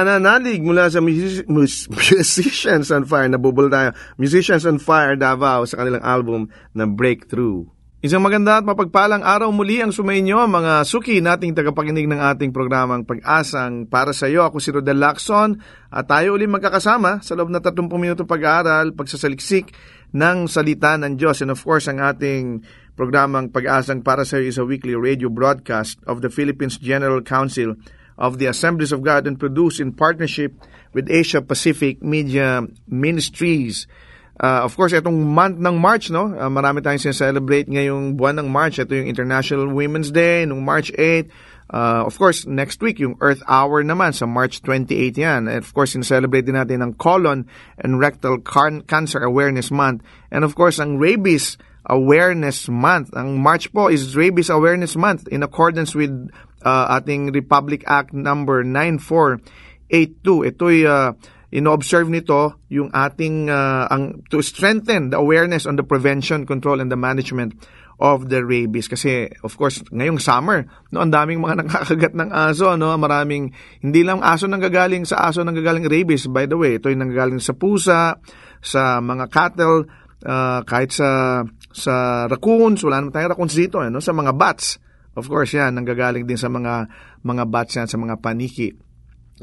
Nananalig mula sa Mus- Mus- Musicians on Fire. Nabubul tayo. Musicians on Fire Davao sa kanilang album na Breakthrough. Isang maganda at mapagpalang araw muli ang sumainyo mga suki nating tagapakinig ng ating programang Pag-asang para sa iyo. Ako si Rodel Lacson at tayo uli magkakasama sa loob na 30 minuto pag-aaral, pagsasaliksik ng salita ng Diyos. And of course, ang ating programang Pag-asang para sa iyo is a weekly radio broadcast of the Philippines General Council of the Assemblies of God and produced in partnership with Asia Pacific Media Ministries. Uh, of course, itong month ng March, no? Uh, marami tayong sineselebrate ngayong buwan ng March. Ito yung International Women's Day, nung March 8. Uh, of course, next week, yung Earth Hour naman, sa March 28 yan. And of course, sineselebrate din natin ang Colon and Rectal Can- Cancer Awareness Month. And of course, ang Rabies Awareness Month. Ang March po is Rabies Awareness Month in accordance with uh, ating Republic Act number 9482. Ito'y uh, ino-observe nito yung ating uh, ang to strengthen the awareness on the prevention, control and the management of the rabies. Kasi of course ngayong summer no ang daming mga nakakagat ng aso no? Maraming hindi lang aso nanggagaling sa aso nanggagaling rabies. By the way ito yung nanggagaling sa pusa sa mga cattle uh, kahit sa sa raccoons. Wala naman tayong raccoons dito eh, no? Sa mga bats of course yan nanggagaling din sa mga mga bats yan sa mga paniki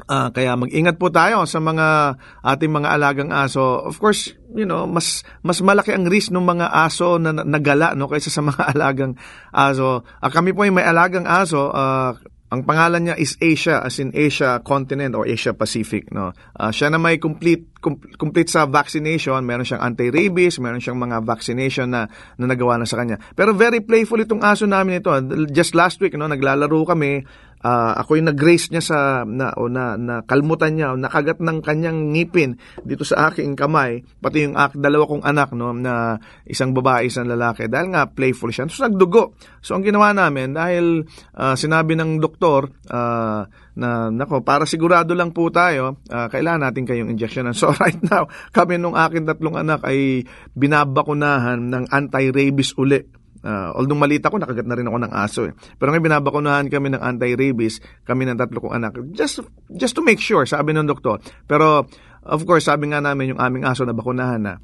Ah, kaya mag-ingat po tayo sa mga ating mga alagang aso. Of course, you know, mas mas malaki ang risk ng mga aso na na- nagala no kaysa sa mga alagang aso. Ah, kami po ay may alagang aso. ah, ang pangalan niya is Asia as in Asia continent or Asia Pacific no. Ah, siya na may complete com- complete sa vaccination, meron siyang anti-rabies, meron siyang mga vaccination na na nagawa na sa kanya. Pero very playful itong aso namin ito. Just last week no, naglalaro kami Ah, ako yung nag-grace niya sa na o na, na kalmutan niya o nakagat ng kanyang ngipin dito sa aking kamay pati yung ak dalawa kong anak no na isang babae isang lalaki. Dahil nga playful siya. So nagdugo. So ang ginawa namin dahil ah, sinabi ng doktor ah, na nako para sigurado lang po tayo ah, kailangan natin kayong injectionan so right now kami nung aking tatlong anak ay binabakunahan ng anti-rabies uli Uh, although malita ko, nakagat na rin ako ng aso eh. Pero ngayon binabakunahan kami ng anti-rabies, kami ng tatlo kong anak. Just, just to make sure, sabi ng doktor. Pero, of course, sabi nga namin yung aming aso na bakunahan na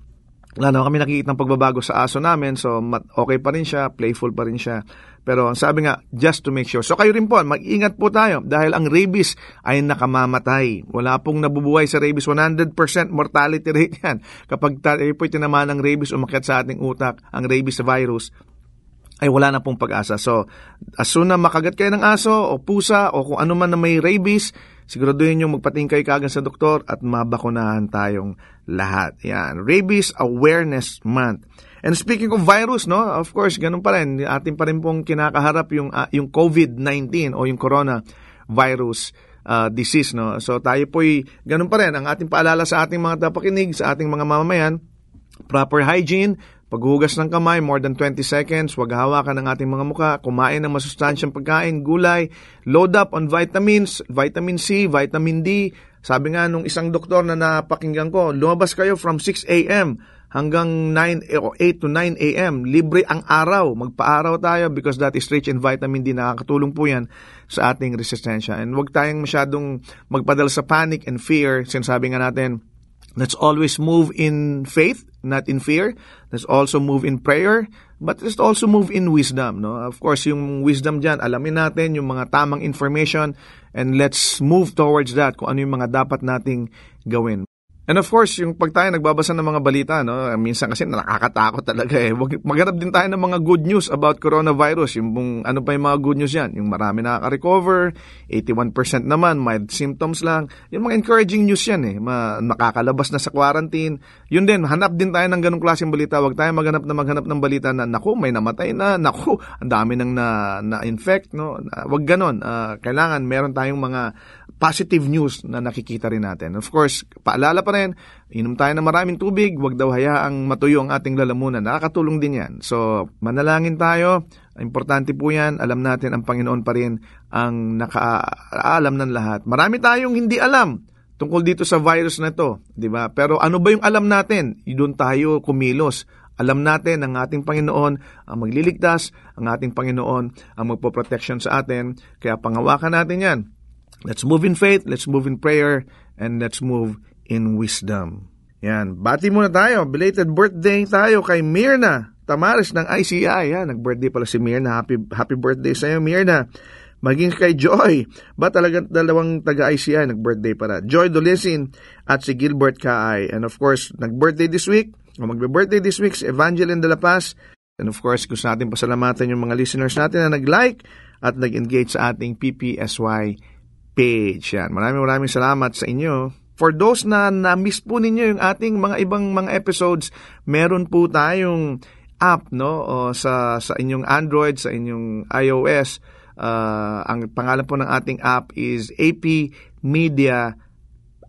wala naman kami nakikita ng pagbabago sa aso namin, so okay pa rin siya, playful pa rin siya. Pero sabi nga, just to make sure. So kayo rin po, mag-ingat po tayo dahil ang rabies ay nakamamatay. Wala pong nabubuhay sa rabies, 100% mortality rate yan. Kapag tayo po tinamaan ng rabies, umakyat sa ating utak, ang rabies virus, ay wala na pong pag-asa. So, as soon na makagat kayo ng aso o pusa o kung ano man na may rabies, siguraduhin nyo magpatingin kayo kagad sa doktor at mabakunahan tayong lahat. Yan. Rabies Awareness Month. And speaking of virus, no, of course, ganun pa rin. Atin pa rin pong kinakaharap yung, ah, yung COVID-19 o yung coronavirus uh, disease. No? So tayo po'y ganun pa rin. Ang ating paalala sa ating mga tapakinig, sa ating mga mamamayan, proper hygiene, paghugas ng kamay, more than 20 seconds, huwag hawakan ng ating mga muka, kumain ng masustansyang pagkain, gulay, load up on vitamins, vitamin C, vitamin D. Sabi nga nung isang doktor na napakinggan ko, lumabas kayo from 6 a.m. hanggang 9 eh, o 8 to 9 a.m. Libre ang araw. Magpa-araw tayo because that is rich in vitamin D. Nakakatulong po yan sa ating resistensya. And huwag tayong masyadong magpadala sa panic and fear. Sinasabi nga natin, Let's always move in faith, not in fear. Let's also move in prayer, but let's also move in wisdom. No? Of course, yung wisdom dyan, alamin natin yung mga tamang information and let's move towards that kung ano yung mga dapat nating gawin. And of course, yung pag tayo nagbabasa ng mga balita, no, minsan kasi nakakatakot talaga eh. Maghanap din tayo ng mga good news about coronavirus. Yung bung, ano pa yung mga good news yan? Yung marami nakaka-recover, 81% naman, mild symptoms lang. Yung mga encouraging news yan eh. Ma- nakakalabas na sa quarantine. Yun din, hanap din tayo ng ganong klaseng balita. Huwag tayo maghanap na maghanap ng balita na, naku, may namatay na, naku, ang dami nang na, na-infect, no? Ah, Wag ganon. Ah, kailangan meron tayong mga positive news na nakikita rin natin. Of course, paalala pa rin, inom tayo ng maraming tubig, wag daw hayaang matuyo ang ating lalamunan. Nakakatulong din yan. So, manalangin tayo. Importante po yan. Alam natin ang Panginoon pa rin ang nakaalam ng lahat. Marami tayong hindi alam tungkol dito sa virus na to, 'di ba? Pero ano ba yung alam natin? Doon tayo kumilos. Alam natin ang ating Panginoon ang magliligtas, ang ating Panginoon ang magpo-protection sa atin. Kaya pangawakan natin 'yan. Let's move in faith, let's move in prayer, and let's move in wisdom. Yan. Bati muna tayo. Belated birthday tayo kay Mirna Tamares ng ICI. Yan. Nag-birthday pala si Mirna. Happy, happy birthday sa iyo, Mirna. Maging kay Joy. Ba talagang dalawang taga-ICI nag-birthday para? Joy Dolesin at si Gilbert Kaay. And of course, nag-birthday this week. O magbe-birthday this week si Evangeline de la Paz. And of course, gusto natin pasalamatan yung mga listeners natin na nag-like at nag-engage sa ating PPSY page. Yan. Maraming maraming salamat sa inyo. For those na na-miss po ninyo yung ating mga ibang mga episodes, meron po tayong app no o sa sa inyong Android, sa inyong iOS. Uh, ang pangalan po ng ating app is AP Media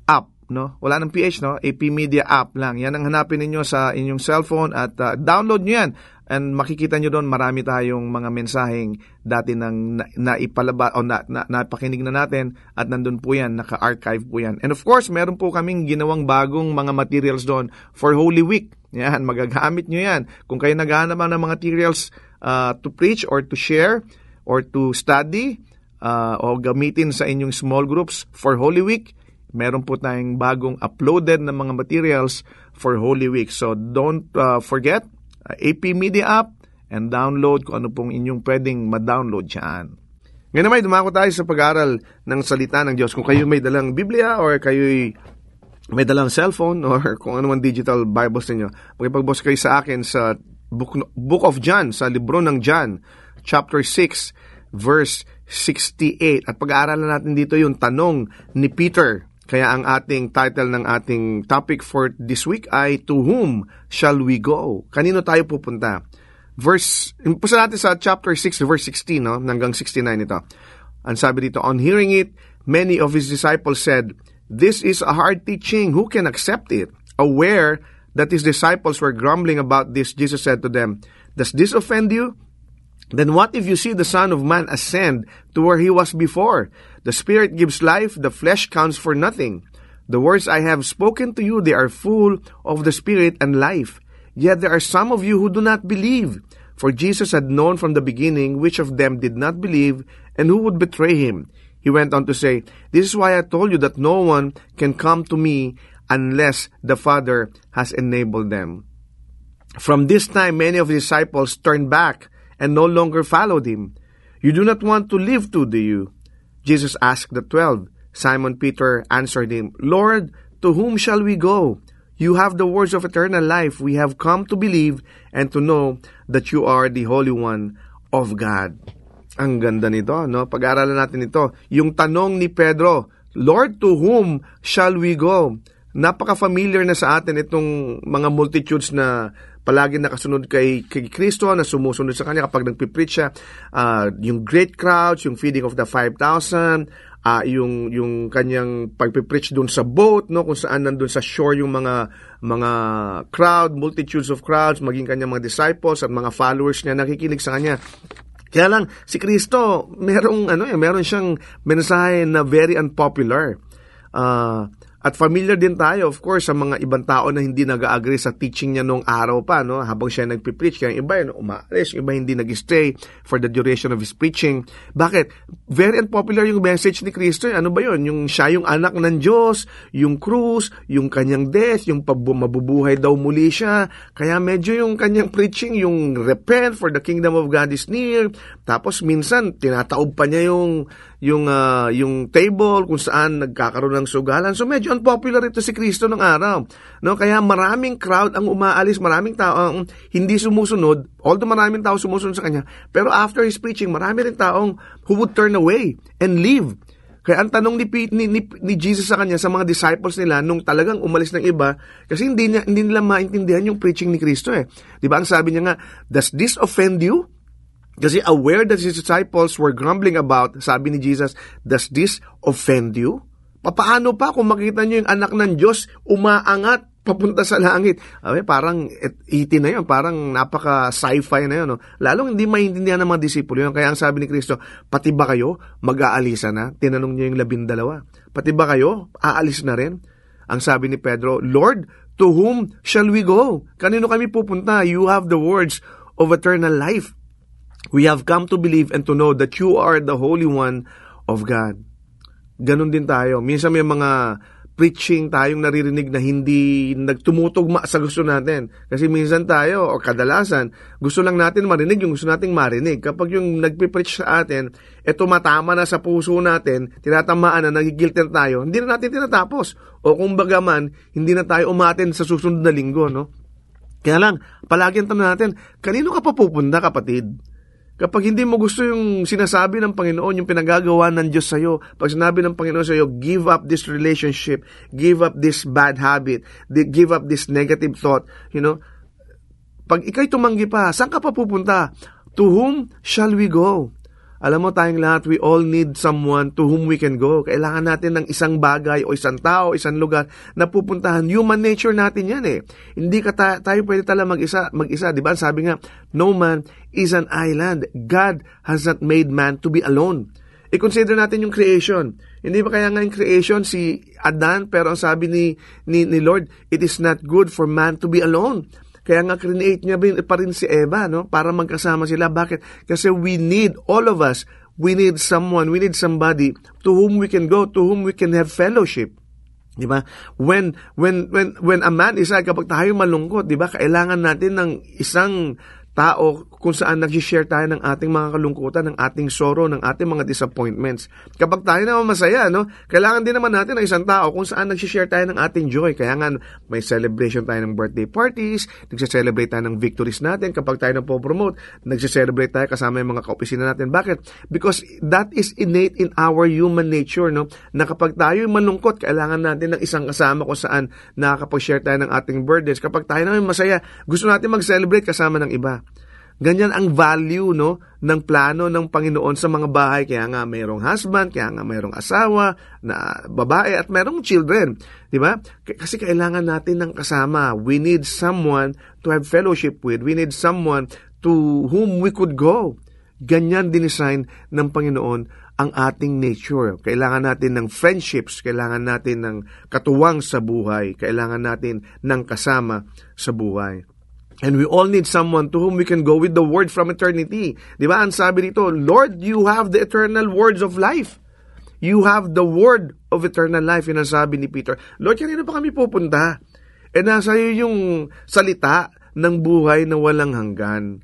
App no wala nang PH no AP Media App lang yan ang hanapin ninyo sa inyong cellphone at uh, download nyo yan and makikita nyo doon marami tayong mga mensaheng dati nang na, naipalaba o na, na, napakinig na natin at nandun po yan naka-archive po yan. And of course meron po kaming ginawang bagong mga materials doon for Holy Week. Yan magagamit nyo yan. Kung kayo naghahanap ng mga materials uh, to preach or to share or to study uh, o gamitin sa inyong small groups for Holy Week meron po tayong bagong uploaded na mga materials for Holy Week. So don't uh, forget, uh, AP Media app and download kung ano pong inyong pwedeng ma-download dyan. Ngayon naman, dumako tayo sa pag-aaral ng salita ng Diyos. Kung kayo may dalang Biblia or kayo may dalang cellphone or kung ano man digital Bibles ninyo, magpag-boss kayo sa akin sa Book, Book of John, sa libro ng John, chapter 6, verse 68. At pag-aaralan natin dito yung tanong ni Peter kaya ang ating title ng ating topic for this week ay To whom shall we go? Kanino tayo pupunta? Verse, pusa natin sa chapter 6, verse 16, no? hanggang 69 ito. Ang sabi dito, On hearing it, many of his disciples said, This is a hard teaching. Who can accept it? Aware that his disciples were grumbling about this, Jesus said to them, Does this offend you? Then what if you see the Son of Man ascend to where he was before? The Spirit gives life, the flesh counts for nothing. The words I have spoken to you, they are full of the Spirit and life. Yet there are some of you who do not believe. For Jesus had known from the beginning which of them did not believe and who would betray him. He went on to say, This is why I told you that no one can come to me unless the Father has enabled them. From this time, many of his disciples turned back and no longer followed him. You do not want to live too, do you? Jesus asked the twelve. Simon Peter answered him, Lord, to whom shall we go? You have the words of eternal life. We have come to believe and to know that you are the Holy One of God. Ang ganda nito, no? Pag-aaralan natin ito. Yung tanong ni Pedro, Lord, to whom shall we go? Napaka-familiar na sa atin itong mga multitudes na palagi nakasunod kay, kay Kristo, na sumusunod sa Kanya kapag nagpipreach siya. Uh, yung great crowds, yung feeding of the 5,000, uh, yung, yung kanyang pagpipreach doon sa boat, no, kung saan nandun sa shore yung mga, mga crowd, multitudes of crowds, maging kanyang mga disciples at mga followers niya nakikinig sa Kanya. Kaya lang, si Kristo, merong, ano, eh, meron siyang mensahe na very unpopular. Uh, at familiar din tayo, of course, sa mga ibang tao na hindi nag-agree sa teaching niya noong araw pa, no? habang siya nagpipreach. Kaya yung iba, yun, umaalis, yung iba hindi nag-stay for the duration of his preaching. Bakit? Very unpopular yung message ni Kristo. Ano ba yun? Yung siya yung anak ng Diyos, yung krus, yung kanyang death, yung mabubuhay daw muli siya. Kaya medyo yung kanyang preaching, yung repent for the kingdom of God is near. Tapos minsan, tinataob pa niya yung yung uh, yung table kung saan nagkakaroon ng sugalan. So medyo unpopular ito si Kristo ng araw. No, kaya maraming crowd ang umaalis, maraming tao ang hindi sumusunod. Although maraming tao sumusunod sa kanya, pero after his preaching, marami rin taong who would turn away and leave. Kaya ang tanong ni, ni, ni, ni Jesus sa kanya, sa mga disciples nila, nung talagang umalis ng iba, kasi hindi, niya, hindi nila maintindihan yung preaching ni Kristo eh. Di ba ang sabi niya nga, does this offend you? Kasi aware that his disciples were grumbling about, sabi ni Jesus, does this offend you? Papaano pa kung makita niyo yung anak ng Diyos umaangat papunta sa langit? Ay, parang iti na yun, parang napaka sci-fi na yun. No? Lalong hindi maintindihan ng mga disipulo yun. Kaya ang sabi ni Kristo, pati ba kayo mag-aalisa na? Tinanong niyo yung labindalawa. Pati ba kayo aalis na rin? Ang sabi ni Pedro, Lord, to whom shall we go? Kanino kami pupunta? You have the words of eternal life. We have come to believe and to know that you are the Holy One of God. Ganon din tayo. Minsan may mga preaching tayong naririnig na hindi nagtumutugma sa gusto natin. Kasi minsan tayo, o kadalasan, gusto lang natin marinig yung gusto nating marinig. Kapag yung nagpipreach sa atin, e tumatama na sa puso natin, tinatamaan na, nagigilter tayo, hindi na natin tinatapos. O kung bagaman, hindi na tayo umatin sa susunod na linggo, no? Kaya lang, palagi ang natin, kanino ka pa pupunta, kapatid? Kapag hindi mo gusto yung sinasabi ng Panginoon, yung pinagagawa ng Diyos sa'yo, pag sinabi ng Panginoon sa'yo, give up this relationship, give up this bad habit, give up this negative thought, you know, pag ikay tumanggi pa, saan ka pa pupunta? To whom shall we go? Alam mo tayong lahat, we all need someone to whom we can go. Kailangan natin ng isang bagay o isang tao, isang lugar na pupuntahan. Human nature natin yan eh. Hindi ka ta- tayo pwede tala mag-isa, mag-isa. Di ba? Sabi nga, no man is an island. God has not made man to be alone. I-consider natin yung creation. Hindi ba kaya nga yung creation si Adan, pero ang sabi ni, ni, ni Lord, it is not good for man to be alone. Kaya nga create niya pa rin si Eva, no? Para magkasama sila. Bakit? Kasi we need, all of us, we need someone, we need somebody to whom we can go, to whom we can have fellowship. Di ba? When when when when a man is kapag tayo malungkot, di ba? Kailangan natin ng isang tao kung saan nag-share tayo ng ating mga kalungkutan, ng ating sorrow, ng ating mga disappointments. Kapag tayo naman masaya, no? Kailangan din naman natin ng isang tao kung saan nag-share tayo ng ating joy. Kaya nga may celebration tayo ng birthday parties, nagse-celebrate tayo ng victories natin. Kapag tayo nagpo-promote, nagse-celebrate tayo kasama yung mga kaopisina natin. Bakit? Because that is innate in our human nature, no? Na kapag tayo malungkot, kailangan natin ng isang kasama kung saan nakakapag-share tayo ng ating birthdays. Kapag tayo naman masaya, gusto natin mag-celebrate kasama ng iba. Ganyan ang value no ng plano ng Panginoon sa mga bahay kaya nga mayroong husband, kaya nga mayroong asawa na babae at mayroong children, di ba? Kasi kailangan natin ng kasama. We need someone to have fellowship with. We need someone to whom we could go. Ganyan dinesign ng Panginoon ang ating nature. Kailangan natin ng friendships, kailangan natin ng katuwang sa buhay, kailangan natin ng kasama sa buhay. And we all need someone to whom we can go with the word from eternity. Di ba? Ang sabi dito, Lord, you have the eternal words of life. You have the word of eternal life. Yun ang sabi ni Peter. Lord, kanino pa kami pupunta? E nasa iyo yung salita ng buhay na walang hanggan.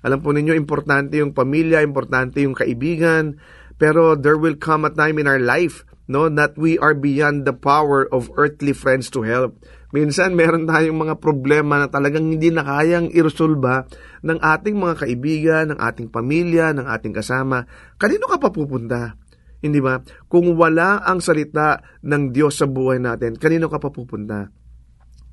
Alam po ninyo, importante yung pamilya, importante yung kaibigan, pero there will come a time in our life no that we are beyond the power of earthly friends to help. Minsan meron tayong mga problema na talagang hindi na kayang iresolba ng ating mga kaibigan, ng ating pamilya, ng ating kasama. Kanino ka pa pupunta? Hindi ba? Kung wala ang salita ng Diyos sa buhay natin, kanino ka pa pupunta?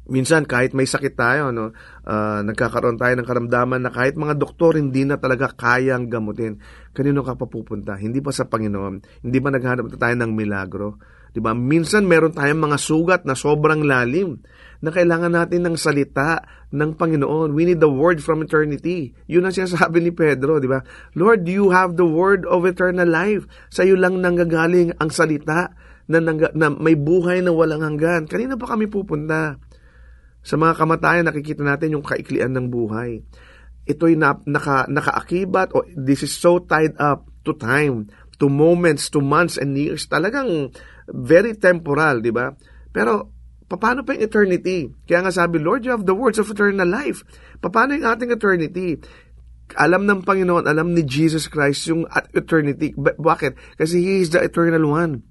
Minsan kahit may sakit tayo, no, ah, nagkakaroon tayo ng karamdaman na kahit mga doktor hindi na talaga kayang gamutin. Kanino ka pa pupunta? Hindi pa sa Panginoon. Hindi ba naghanap na tayo ng milagro? 'Di ba? Minsan meron tayong mga sugat na sobrang lalim na kailangan natin ng salita ng Panginoon. We need the word from eternity. Yun ang sinasabi ni Pedro, di ba? Lord, you have the word of eternal life. Sa iyo lang nanggagaling ang salita na, nangga- na may buhay na walang hanggan. Kanina pa kami pupunta? Sa mga kamatayan, nakikita natin yung kaiklian ng buhay. Ito'y na, naka, nakaakibat, o this is so tied up to time, to moments, to months and years. Talagang very temporal, di ba? Pero, paano pa yung eternity? Kaya nga sabi, Lord, you have the words of eternal life. Paano yung ating eternity? Alam ng Panginoon, alam ni Jesus Christ yung at eternity. Ba- Bakit? Kasi He is the eternal one.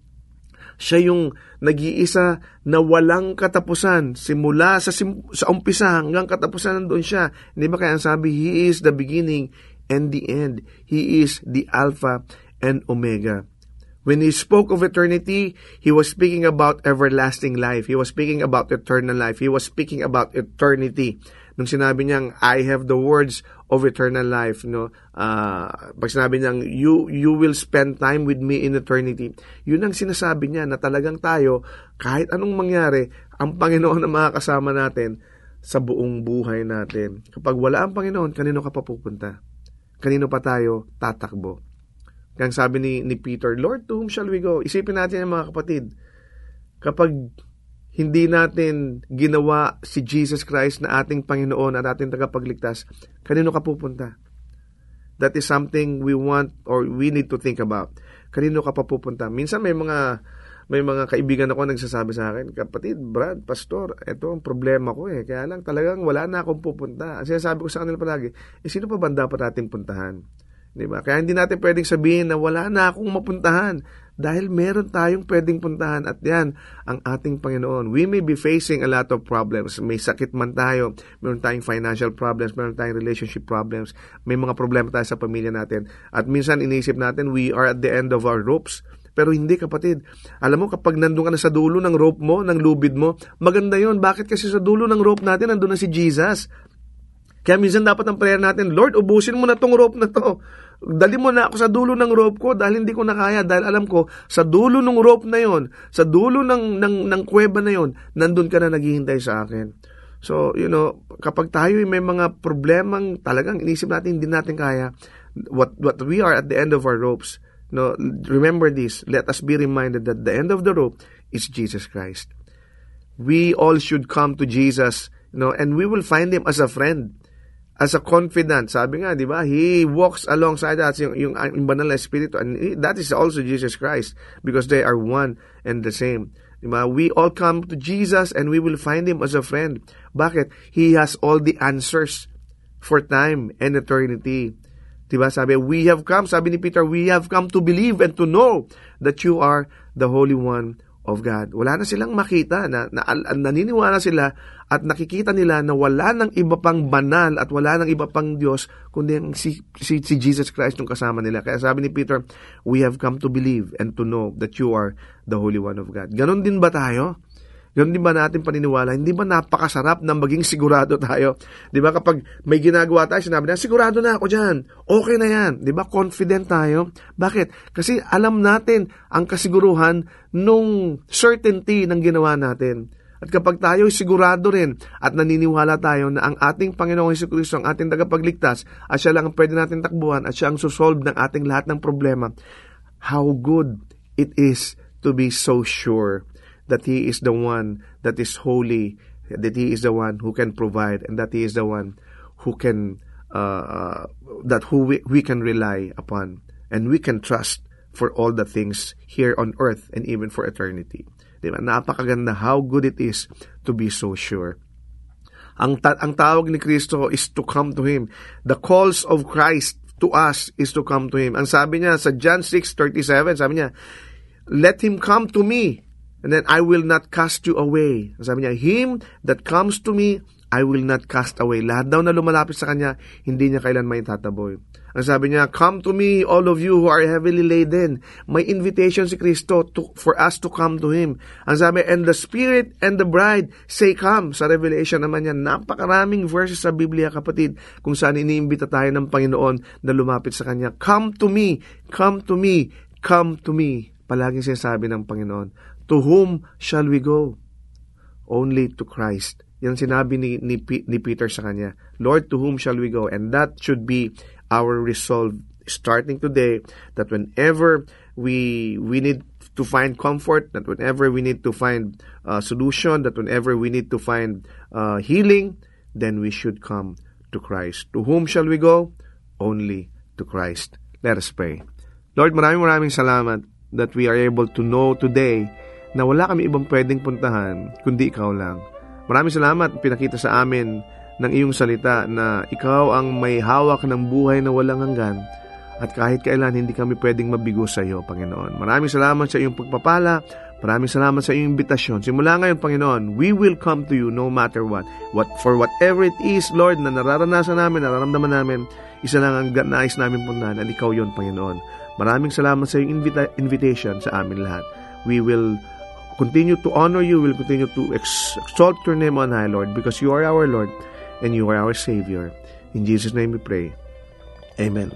Siya yung nag-iisa na walang katapusan. Simula sa, sim- sa umpisa hanggang katapusan nandun siya. Hindi ba kaya ang sabi, He is the beginning and the end. He is the Alpha and Omega. When he spoke of eternity, he was speaking about everlasting life. He was speaking about eternal life. He was speaking about eternity. Nung sinabi niyang, I have the words of eternal life, no? Ah, pag sinabi niyang, you, you will spend time with me in eternity. Yun ang sinasabi niya na talagang tayo, kahit anong mangyari, ang Panginoon ang makakasama natin sa buong buhay natin. Kapag wala ang Panginoon, kanino ka pa pupunta? Kanino pa tayo tatakbo? Kaya sabi ni, ni Peter, Lord, to whom shall we go? Isipin natin yan mga kapatid. Kapag hindi natin ginawa si Jesus Christ na ating Panginoon at ating tagapagligtas, kanino ka pupunta? That is something we want or we need to think about. Kanino ka pa pupunta? Minsan may mga may mga kaibigan ako nagsasabi sa akin, kapatid, Brad, pastor, ito ang problema ko eh. Kaya lang talagang wala na akong pupunta. Ang sinasabi ko sa kanila palagi, eh sino pa ba dapat nating puntahan? Di ba? Kaya hindi natin pwedeng sabihin na wala na akong mapuntahan. Dahil meron tayong pwedeng puntahan at yan ang ating Panginoon. We may be facing a lot of problems. May sakit man tayo, meron tayong financial problems, meron tayong relationship problems, may mga problema tayo sa pamilya natin. At minsan inisip natin, we are at the end of our ropes. Pero hindi kapatid. Alam mo, kapag nandun ka na sa dulo ng rope mo, ng lubid mo, maganda yon Bakit kasi sa dulo ng rope natin, nandun na si Jesus. Kaya minsan dapat ang prayer natin, Lord, ubusin mo na tong rope na to. Dali mo na ako sa dulo ng rope ko dahil hindi ko na kaya. Dahil alam ko, sa dulo ng rope na yon, sa dulo ng, ng, ng kuweba na yon, nandun ka na naghihintay sa akin. So, you know, kapag tayo may mga problemang talagang inisip natin hindi natin kaya, what, what we are at the end of our ropes, no, remember this, let us be reminded that the end of the rope is Jesus Christ. We all should come to Jesus, you know, and we will find Him as a friend as a confidant. Sabi nga, di ba? He walks alongside us, yung, yung, yung banal na espiritu. And he- that is also Jesus Christ because they are one and the same. Di ba? We all come to Jesus and we will find Him as a friend. Bakit? He has all the answers for time and eternity. Diba? Sabi, we have come, sabi ni Peter, we have come to believe and to know that you are the Holy One of God. Wala na silang makita na, na, na naniniwala sila at nakikita nila na wala ng iba pang banal at wala ng iba pang Diyos kundi si, si, si Jesus Christ yung kasama nila. Kaya sabi ni Peter, we have come to believe and to know that you are the Holy One of God. Ganon din ba tayo? Ganun din ba natin paniniwala? Hindi ba napakasarap na maging sigurado tayo? Di ba kapag may ginagawa tayo, sinabi na, sigurado na ako dyan. Okay na yan. Di ba? Confident tayo. Bakit? Kasi alam natin ang kasiguruhan nung certainty ng ginawa natin. At kapag tayo sigurado rin at naniniwala tayo na ang ating Panginoong Hesus Kristo ang ating tagapagligtas at siya lang ang pwede natin takbuhan at siya ang susolve ng ating lahat ng problema, how good it is to be so sure that He is the one that is holy, that He is the one who can provide, and that He is the one who can uh, that who we, we can rely upon, and we can trust for all the things here on earth and even for eternity. Diba? Napakaganda how good it is to be so sure. Ang, ta- ang tawag ni Kristo is to come to Him. The calls of Christ to us is to come to Him. Ang sabi niya sa John 6.37, sabi niya, Let Him come to me, and then I will not cast you away. Sabi niya, Him that comes to me, I will not cast away. Lahat daw na lumalapit sa Kanya, hindi niya kailan may tataboy. Ang sabi niya, Come to me, all of you who are heavily laden. May invitation si Kristo to, for us to come to Him. Ang sabi, and the Spirit and the bride say come. Sa Revelation naman yan, napakaraming verses sa Biblia, kapatid, kung saan iniimbita tayo ng Panginoon na lumapit sa Kanya. Come to me, come to me, come to me. Palaging sinasabi ng Panginoon, To whom shall we go? Only to Christ. Yan sinabi ni, ni, ni Peter sa kanya, Lord, to whom shall we go? And that should be our resolve starting today that whenever we we need to find comfort, that whenever we need to find uh, solution, that whenever we need to find uh, healing, then we should come to Christ. To whom shall we go? Only to Christ. Let us pray. Lord, maraming maraming salamat that we are able to know today na wala kami ibang pwedeng puntahan kundi ikaw lang. Maraming salamat pinakita sa amin ng iyong salita na ikaw ang may hawak ng buhay na walang hanggan at kahit kailan hindi kami pwedeng mabigo sa iyo, Panginoon. Maraming salamat sa iyong pagpapala. Maraming salamat sa iyong imbitasyon. Simula ngayon, Panginoon, we will come to you no matter what. what for whatever it is, Lord, na nararanasan namin, nararamdaman namin, isa lang ang nais namin puntahan at ikaw yon Panginoon. Maraming salamat sa iyong invita- invitation sa amin lahat. We will continue to honor you, We'll continue to ex- exalt your name on high, Lord, because you are our Lord and you are our Savior. In Jesus' name we pray. Amen.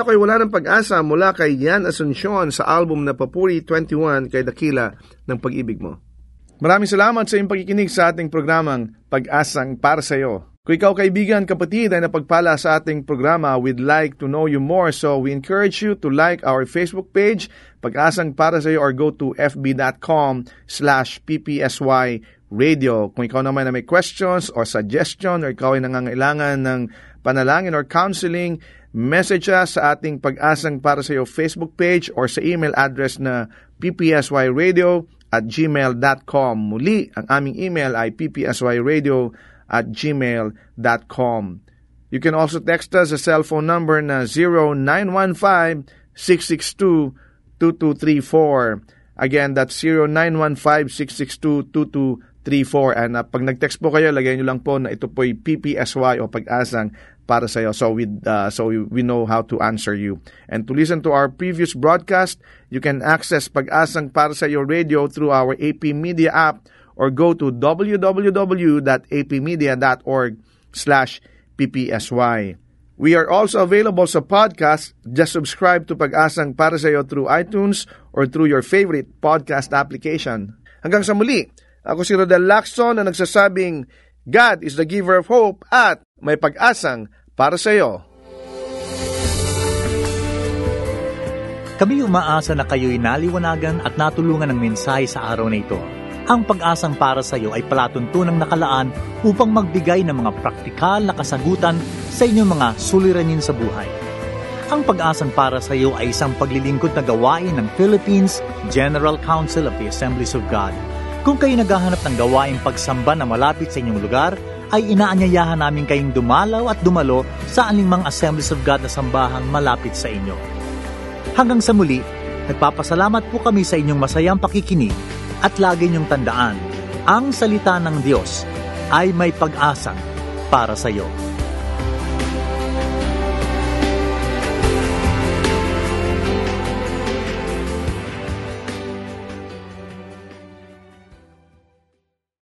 Akala ko'y wala ng pag-asa mula kay Yan Asuncion sa album na Papuri 21 kay Dakila ng Pag-ibig mo. Maraming salamat sa iyong pagkikinig sa ating programang Pag-asang para sa iyo. Kung ikaw kaibigan, kapatid ay napagpala sa ating programa, we'd like to know you more. So we encourage you to like our Facebook page, Pag-asang para sa iyo, or go to fb.com slash ppsy radio. Kung ikaw naman na may questions or suggestion or ikaw ay nangangailangan ng panalangin or counseling, message us sa ating Pag-asang para sa iyo Facebook page or sa email address na ppsyradio at gmail.com. Muli, ang aming email ay ppsyradio at gmail.com. You can also text us sa cellphone number na 0915-662-2234. Again, that's 0915-662-2234. And uh, pag nag-text po kayo, lagyan nyo lang po na ito po'y PPSY o pag-asang para sa iyo. So, we, uh, so we, know how to answer you. And to listen to our previous broadcast, you can access Pag-asang para sa iyo radio through our AP Media app or go to www.apmedia.org slash ppsy. We are also available sa podcast. Just subscribe to Pag-asang para sa iyo through iTunes or through your favorite podcast application. Hanggang sa muli, ako si Rodel Lacson na nagsasabing God is the giver of hope at may pag-asang para sa iyo. Kami umaasa na kayo'y naliwanagan at natulungan ng mensahe sa araw na ito. Ang pag-asang para sa iyo ay palatuntunang nakalaan upang magbigay ng mga praktikal na kasagutan sa inyong mga suliranin sa buhay. Ang pag-asang para sa iyo ay isang paglilingkod na gawain ng Philippines General Council of the Assemblies of God. Kung kayo naghahanap ng gawaing pagsamba na malapit sa inyong lugar, ay inaanyayahan namin kayong dumalaw at dumalo sa anumang Assemblies of God na sambahang malapit sa inyo. Hanggang sa muli, nagpapasalamat po kami sa inyong masayang pakikinig at lagi niyong tandaan, ang salita ng Diyos ay may pag-asang para sa iyo.